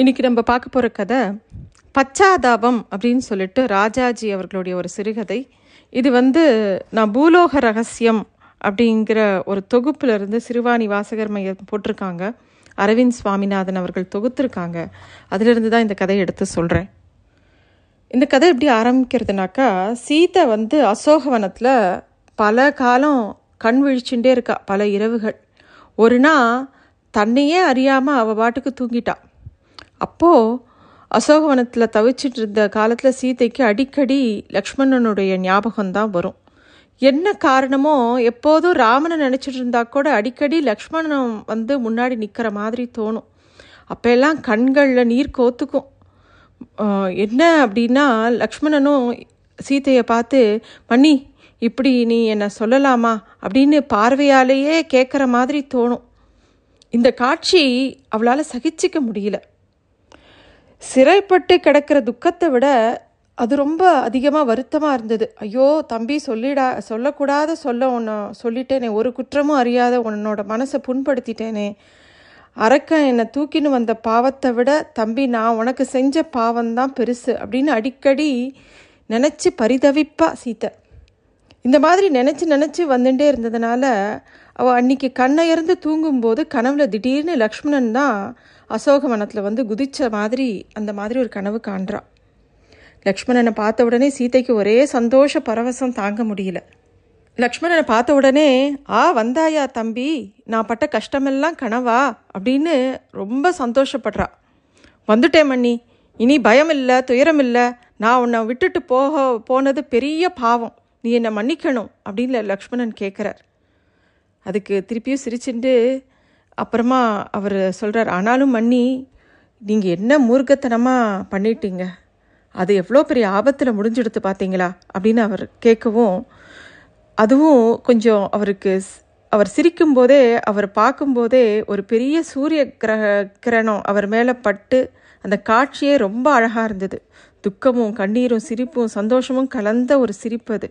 இன்னைக்கு நம்ம பார்க்க போகிற கதை பச்சாதாபம் அப்படின்னு சொல்லிட்டு ராஜாஜி அவர்களுடைய ஒரு சிறுகதை. இது வந்து நான் பூலோக ரகசியம் அப்படிங்கிற ஒரு தொகுப்பிலிருந்து சிறுவாணி வாசகர் மையம் போட்டிருக்காங்க. அரவிந்த் சுவாமிநாதன் அவர்கள் தொகுத்திருக்காங்க. அதிலிருந்து தான் இந்த கதையை எடுத்து சொல்கிறேன் இந்த கதை எப்படி ஆரம்பிக்கிறதுனாக்கா சீதை வந்து அசோகவனத்தில் பல காலம் கண் விழிச்சுட்டே இருக்கா பல இரவுகள். ஒரு நாள் தன்னையே அறியாமல் அவள் பாட்டுக்கு தூங்கிட்டா. அப்போது அசோகவனத்தில் தவிச்சிட்டு இருந்த காலத்தில் சீதைக்கு அடிக்கடி லக்ஷ்மணனுடைய ஞாபகம்தான் வரும். என்ன காரணமோ எப்போதும் ராமனை நினச்சிட்டு இருந்தா கூட அடிக்கடி லக்ஷ்மணன் வந்து முன்னாடி நிற்கிற மாதிரி தோணும். அப்போல்லாம் கண்களில் நீர் கோத்துக்கும். என்ன அப்படின்னா லக்ஷ்மணனும் சீதையை பார்த்து மன்னி இப்படி நீ என்னை சொல்லலாமா? அப்படின்னு பார்வையாலேயே கேட்குற மாதிரி தோணும். இந்த காட்சி அவளால் சகிச்சிக்க முடியல. சிறைப்பட்டு கிடக்கிற துக்கத்தை விட அது ரொம்ப அதிகமாக வருத்தமாக இருந்தது. ஐயோ தம்பி சொல்லிடா சொல்லக்கூடாத சொல்ல உன்னை சொல்லிட்டேனே ஒரு குற்றமும் அறியாத உன்னோட மனசை புண்படுத்திட்டேனே. அரக்கன் என்னை தூக்கின்னு வந்த பாவத்தை விட தம்பி நான் உனக்கு செஞ்ச பாவம்தான் பெருசு அப்படின்னு அடிக்கடி நினச்சி பரிதவிப்பா சீத்தை. இந்த மாதிரி நினச்சி நினச்சி வந்துட்டே இருந்ததுனால அவள் அன்னைக்கு கண்ணையர்ந்து தூங்கும்போது கனவுல திடீர்னு லக்ஷ்மணன் தான் அசோகவனத்தில் வந்து குதிச்ச மாதிரி அந்த மாதிரி ஒரு கனவு காண்றான் லக்ஷ்மணனை பார்த்த உடனே சீதைக்கு ஒரே சந்தோஷ பரவசம் தாங்க முடியல. லக்ஷ்மணனை பார்த்த உடனே ஆ வந்தாயா தம்பி நான் பட்ட கஷ்டமெல்லாம் கனவா? அப்படின்னு ரொம்ப சந்தோஷப்படுறா. வந்துட்டேன் மண்ணி இனி பயம் இல்லை துயரம் இல்லை நான் உன்னை விட்டுட்டு போக போனது பெரிய பாவம். நீ என்னை மன்னிக்கணும் அப்படின்னு லக்ஷ்மணன் கேட்குறார் அதுக்கு திருப்பியும் சிரிச்சுட்டு அப்புறமா அவர் சொல்கிறார் ஆனாலும் மன்னி நீங்கள் என்ன மூர்க்கத்தனமாக பண்ணிட்டீங்க? அது எவ்வளோ பெரிய ஆபத்தில் முடிஞ்செடுத்து பார்த்தீங்களா? அப்படின்னு அவர் கேட்கவும் அதுவும் கொஞ்சம் அவருக்கு அவர் சிரிக்கும்போதே அவர் பார்க்கும்போதே ஒரு பெரிய சூரிய கிரக கிரணம் அவர் மேலே பட்டு அந்த காட்சியே ரொம்ப அழகாக இருந்தது. துக்கமும் கண்ணீரும் சிரிப்பும் சந்தோஷமும் கலந்த ஒரு சிரிப்பு அது.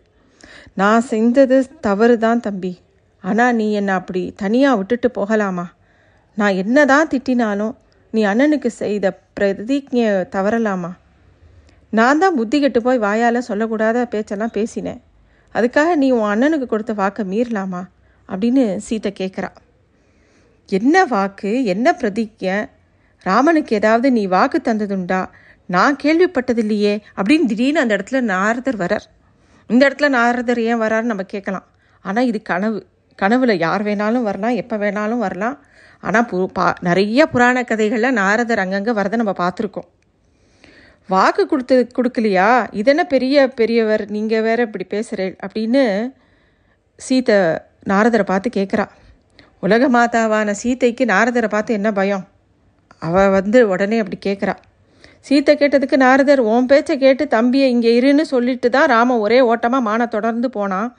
நான் செஞ்சது தவறு தான் தம்பி. ஆனால் நீ என்னை அப்படி தனியாக விட்டுட்டு போகலாமா? நான் என்னதான் திட்டினாலும் நீ அண்ணனுக்கு செய்த பிரதிஜையை தவறலாமா? நான் தான் புத்தி கெட்டு போய் வாயால் சொல்லக்கூடாத பேச்செல்லாம் பேசினேன். அதுக்காக நீ உன் அண்ணனுக்கு கொடுத்த வாக்கை மீறலாமா? அப்படின்னு சீத்தை கேட்குறா என்ன வாக்கு? என்ன பிரதிஜை? ராமனுக்கு ஏதாவது நீ வாக்கு தந்ததுண்டா? நான் கேள்விப்பட்டதில்லையே அப்படின்னு திடீர்னு அந்த இடத்துல நாரதர் வரார் இந்த இடத்துல நாரதர் ஏன் வராருன்னு நம்ம கேட்கலாம். ஆனால் இது கனவு. கனவில் யார் வேணாலும் வரலாம் எப்போ வேணாலும் வரலாம். ஆனால் பு பா நிறைய புராண கதைகளில் நாரதர் அங்கங்கே வரதை நம்ம பார்த்துருக்கோம். வாக்கு கொடுத்து கொடுக்கலையா? இதென்ன பெரிய பெரியவர் நீங்கள் வேற இப்படி பேசுகிறேன் அப்படின்னு சீத்தை நாரதரை பார்த்து கேட்குறா. உலக மாதாவான சீதைக்கு நாரதரை பார்த்து என்ன பயம்? அவ வந்து உடனே அப்படி கேட்குறா. சீத்தை கேட்டதுக்கு நாரதர் உன் பேச்சை கேட்டு தம்பியை இங்கே இருன்னு சொல்லிட்டு தான் ராமன் ஒரே ஓட்டமாக மானை தொடர்ந்து போனான்.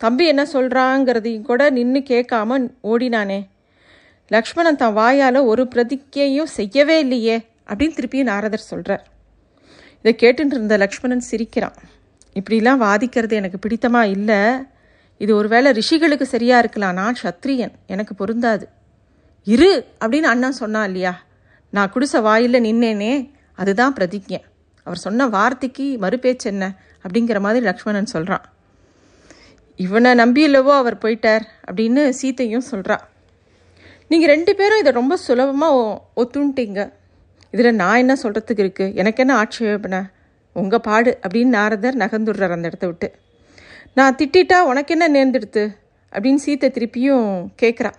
தம்பி என்ன சொல்கிறாங்கிறதையும் கூட நின்று கேட்காம ஓடினானே. லக்ஷ்மணன் தன் வாயால் ஒரு பிரதிக்கையும் செய்யவே இல்லையே அப்படின்னு திருப்பியும் நாரதர் சொல்கிறார் இதை கேட்டுட்டு இருந்த லக்ஷ்மணன் சிரிக்கிறான். இப்படிலாம் வாதிக்கிறது எனக்கு பிடித்தமா இல்லை. இது ஒருவேளை ரிஷிகளுக்கு சரியாக இருக்கலாம் நான் சத்திரியன் எனக்கு பொருந்தாது. இரு அப்படின்னு அண்ணன் சொன்னான் இல்லையா. நான் குடிசை வாயில நின்னேனே அதுதான் பிரதிஜை. அவர் சொன்ன வார்த்தைக்கு மறுபேச்சு என்ன? அப்படிங்கிற மாதிரி லக்ஷ்மணன் சொல்கிறான் இவனை நம்பியில்லவோ அவர் போயிட்டார் அப்படின்னு சீத்தையும் சொல்கிறா நீங்கள் ரெண்டு பேரும் இதை ரொம்ப சுலபமாக ஒத்துன்ட்டீங்க. இதில் நான் என்ன சொல்கிறதுக்கு இருக்குது எனக்கு என்ன ஆட்சேபனை? உங்கள் பாடு அப்படின்னு நாரதர் நகர்ந்துடுறார் அந்த இடத்த விட்டு. நான் திட்டிட்டா உனக்கு என்ன நேர்ந்துடுத்து? அப்படின்னு சீத்தை திருப்பியும் கேட்குறா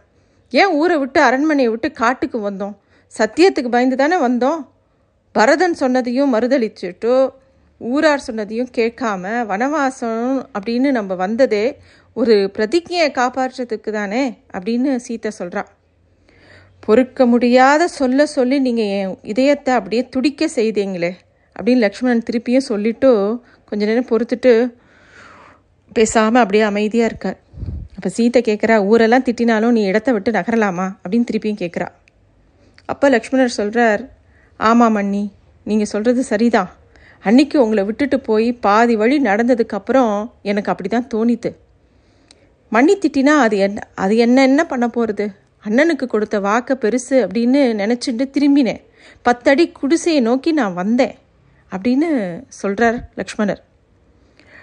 ஏன் ஊரை விட்டு அரண்மனையை விட்டு காட்டுக்கு வந்தோம்? சத்தியத்துக்கு பயந்து தானே வந்தோம்? பரதன் சொன்னதையும் மறுதளிச்சுட்டு ஊரார் சொன்னதையும் கேட்காம வனவாசம் அப்படின்னு நம்ம வந்ததே ஒரு பிரதிஜையை காப்பாற்றுறதுக்கு தானே அப்படின்னு சீத்தை சொல்கிறான் பொறுக்க முடியாத சொல்ல சொல்லி நீங்கள் என் இதயத்தை அப்படியே துடிக்க செய்தீங்களே அப்படின்னு லக்ஷ்மணன் திருப்பியும் சொல்லிவிட்டு கொஞ்ச நேரம் பொறுத்துட்டு பேசாமல் அப்படியே அமைதியாக இருக்கார். அப்போ சீத்தை கேட்குறா ஊரெல்லாம் திட்டினாலும் நீ இடத்த விட்டு நகரலாமா? அப்படின்னு திருப்பியும் கேட்குறா அப்போ லக்ஷ்மணர் சொல்கிறார் ஆமாம் மண்ணி நீங்கள் சொல்கிறது சரிதான் அன்னைக்கு உங்களை விட்டுட்டு போய் பாதி வழி நடந்ததுக்கப்புறம் எனக்கு அப்படி தான் தோணித்து. மண்ணி திட்டினா அது என்ன அது என்ன என்ன பண்ண போகிறது அண்ணனுக்கு கொடுத்த வாக்க பெருசு அப்படின்னு நினச்சிட்டு திரும்பினேன். பத்தடி குடிசையை நோக்கி நான் வந்தேன் அப்படின்னு சொல்கிறார் லக்ஷ்மணர்.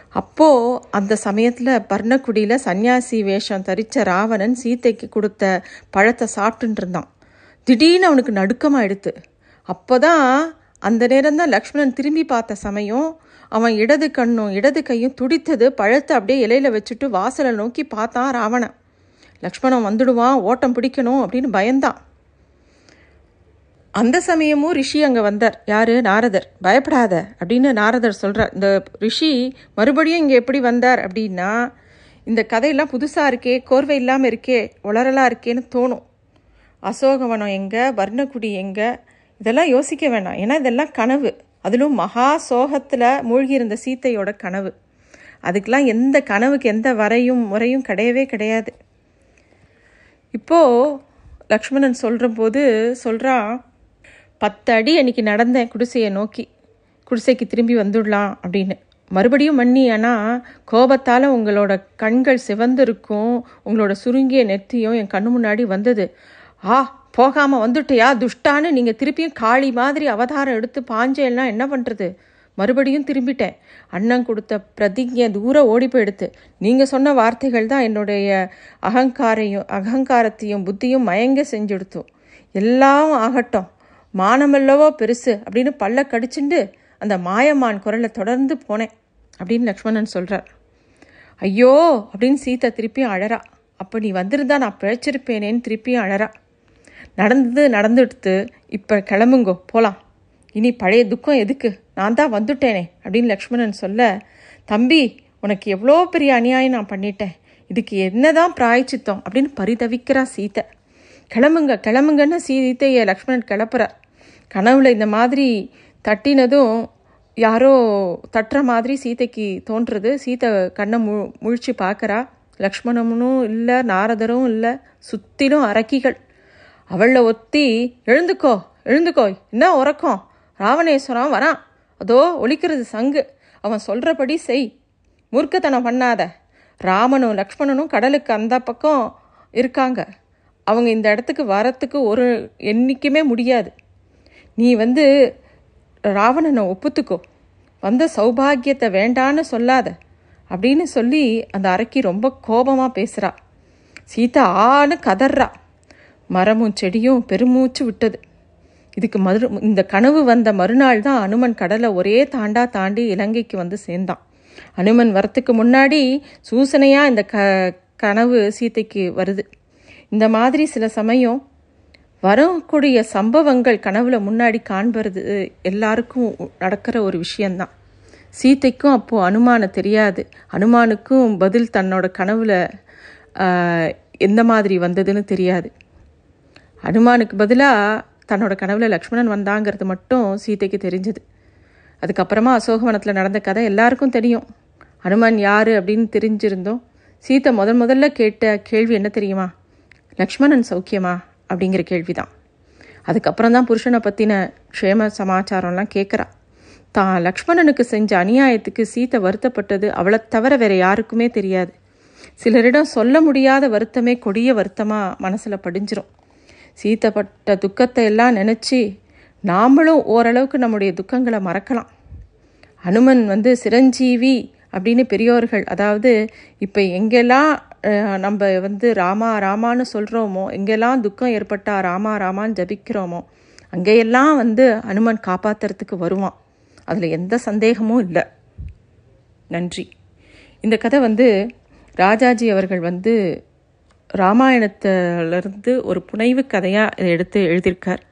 அப்போது அந்த சமயத்தில் பர்ணக்குடியில் சன்னியாசி வேஷம் தரித்த ராவணன் சீதைக்கு கொடுத்த பழத்தை சாப்பிட்டுட்டு இருந்தான். திடீர்னு அவனுக்கு நடுக்கமாயிடுத்து அப்போ தான் அந்த நேரம்தான் லக்ஷ்மணன் திரும்பி பார்த்த சமயம் அவன் இடது கண்ணும் இடது கையும் துடித்தது பழத்தை அப்படியே இலையில வச்சுட்டு வாசலை நோக்கி பார்த்தான் ராவணன். லக்ஷ்மணன் வந்துடுவான் ஓட்டம் பிடிக்கணும் அப்படின்னு பயந்தான். அந்த சமயமும் ரிஷி அங்கே வந்தார். யார்? நாரதர். பயப்படாத அப்படின்னு நாரதர் சொல்கிறார் இந்த ரிஷி மறுபடியும் இங்கே எப்படி வந்தார் அப்படின்னா இந்த கதையெல்லாம் புதுசாக இருக்கே கோர்வை இல்லாமல் இருக்கே உளரலாக இருக்கேன்னு தோணும். அசோகவனம் எங்கே? வர்ணக்குடி எங்கே? இதெல்லாம் யோசிக்க வேண்டாம் ஏன்னா இதெல்லாம் கனவு. அதிலும் மகா சோகத்தில் மூழ்கியிருந்த சீத்தையோட கனவு. அதுக்கெல்லாம் எந்த கனவுக்கு எந்த வரையும் முறையும் கிடையவே கிடையாது. இப்போது லக்ஷ்மணன் சொல்கிற போது சொல்கிறான் பத்து அடி அன்றைக்கி நடந்தேன் குடிசையை நோக்கி குடிசைக்கு திரும்பி வந்துடலாம் அப்படின்னு. மறுபடியும் மன்னி ஆனால் கோபத்தால் உங்களோட கண்கள் சிவந்திருக்கும். உங்களோட சுருங்கிய நெத்தியும் என் கண்ணு முன்னாடி வந்தது. ஆ போகாமல் வந்துட்டியா? துஷ்டான்னு நீங்கள் திருப்பியும் காளி மாதிரி அவதாரம் எடுத்து பாஞ்சேன்னா என்ன பண்ணுறது மறுபடியும் திரும்பிட்டேன். அண்ணன் கொடுத்த பிரதிஜை தூரம் ஓடி போயிடுத்து. நீங்கள் சொன்ன வார்த்தைகள் தான் என்னுடைய அகங்காரையும் அகங்காரத்தையும் புத்தியும் மயங்க செஞ்செடுத்தோம் எல்லாம் ஆகட்டும். மானமல்லவோ பெருசு அப்படின்னு பல்ல கடிச்சுண்டு அந்த மாயமான் குரலை தொடர்ந்து போனேன் அப்படின்னு லக்ஷ்மணன் சொல்கிறார் ஐயோ அப்படின்னு சீதா திருப்பியும் அழறா. அப்போ நீ வந்திருந்தா நான் பிழைச்சிருப்பேனேன்னு திருப்பியும் அழறா. நடந்தது நடந்துடுத்து இப்போ கிளம்புங்கோ போகலாம் இனி பழைய துக்கம் எதுக்கு? நான் தான் வந்துட்டேனே அப்படின்னு லக்ஷ்மணன் சொல்ல தம்பி உனக்கு எவ்வளோ பெரிய அநியாயம் நான் பண்ணிட்டேன். இதுக்கு என்னதான் பிராய்ச்சித்தோம்? அப்படின்னு பரிதவிக்கிறா சீத்தை கிளம்புங்க கிளம்புங்கன்னு சீதையை லக்ஷ்மணன் கிளப்புறார். கனவுல இந்த மாதிரி தட்டினதும் யாரோ தட்டுற மாதிரி சீதைக்கு தோன்றுறது. சீத்தை கண்ணை மு முழிச்சு பார்க்குறா. லக்ஷ்மணனும் இல்லை நாரதரும் இல்லை சுத்திலும் அரக்கிகள். அவளை ஒத்தி எழுந்துக்கோ எழுந்துக்கோ என்ன உறக்கம்? ராவணேஸ்வரம் வரான். அதோ ஒழிக்கிறது சங்கு. அவன் சொல்கிறபடி செய். மூர்க்கத்தனம் பண்ணாத. ராமனும் லக்ஷ்மணனும் கடலுக்கு அந்த பக்கம் இருக்காங்க. அவங்க இந்த இடத்துக்கு வரத்துக்கு ஒரு என்றைக்குமே முடியாது. நீ வந்து ராவணனை ஒப்புத்துக்கோ. வந்த சௌபாகியத்தை வேண்டான்னு சொல்லாத. அப்படின்னு சொல்லி அந்த அரக்கி ரொம்ப கோபமாக பேசுகிறா சீதா ஆன்னு கதறா. மரமும் செடியும் பெருமூச்சு விட்டது. இதுக்கு மறு இந்த கனவு வந்த மறுநாள் தான் அனுமன் கடலை ஒரே தாண்டா தாண்டி இலங்கைக்கு வந்து சேர்ந்தான். அனுமன் வரத்துக்கு முன்னாடி சூசனையாக இந்த க கனவு சீத்தைக்கு வருது. இந்த மாதிரி சில சமயம் வரக்கூடிய சம்பவங்கள் கனவுல முன்னாடி காண்பறது எல்லாருக்கும் நடக்கிற ஒரு விஷயந்தான். சீத்தைக்கும் அப்போது அனுமான தெரியாது. அனுமானுக்கும் பதில் தன்னோட கனவுல எந்த மாதிரி வந்ததுன்னு தெரியாது. அனுமானுக்கு பதிலாக தன்னோட கனவுல லக்ஷ்மணன் வந்தாங்கிறது மட்டும் சீதைக்கு தெரிஞ்சது. அதுக்கப்புறமா அசோகவனத்தில் நடந்த கதை எல்லாருக்கும் தெரியும். அனுமான் யார் அப்படின்னு தெரிஞ்சிருந்தோம். சீத்தை முதல் முதல்ல கேட்ட கேள்வி என்ன தெரியுமா? லக்ஷ்மணன் சௌக்கியமா? அப்படிங்கிற கேள்வி தான் அதுக்கப்புறம் தான் புருஷனை பற்றின க்ஷேம சமாச்சாரம்லாம் கேட்குறா தான் லக்ஷ்மணனுக்கு செஞ்ச அநியாயத்துக்கு சீத்தை வருத்தப்பட்டது அவளை தவிர வேற யாருக்குமே தெரியாது. சிலரிடம் சொல்ல முடியாத வருத்தமே கொடிய வருத்தமாக மனசில் படிஞ்சிரும். சீத்தப்பட்ட துக்கத்தை எல்லாம் நினச்சி நாமளும் ஓரளவுக்கு நம்முடைய துக்கங்களை மறக்கலாம். அனுமன் வந்து சிரஞ்சீவி அப்படின்னு பெரியோர்கள் அதாவது இப்போ எங்கெல்லாம் நம்ம வந்து ராமா ராமான்னு சொல்கிறோமோ எங்கெல்லாம் துக்கம் ஏற்பட்டால் ராமா ராமான்னு ஜபிக்கிறோமோ அங்கேயெல்லாம் வந்து அனுமன் காப்பாற்றுறதுக்கு வருவான். அதில் எந்த சந்தேகமும் இல்லை. நன்றி. இந்த கதை வந்து ராஜாஜி அவர்கள் வந்து ராமாயணத்திலிருந்து ஒரு புனைவு கதையாக இதை எடுத்து எழுதியிருக்கார்.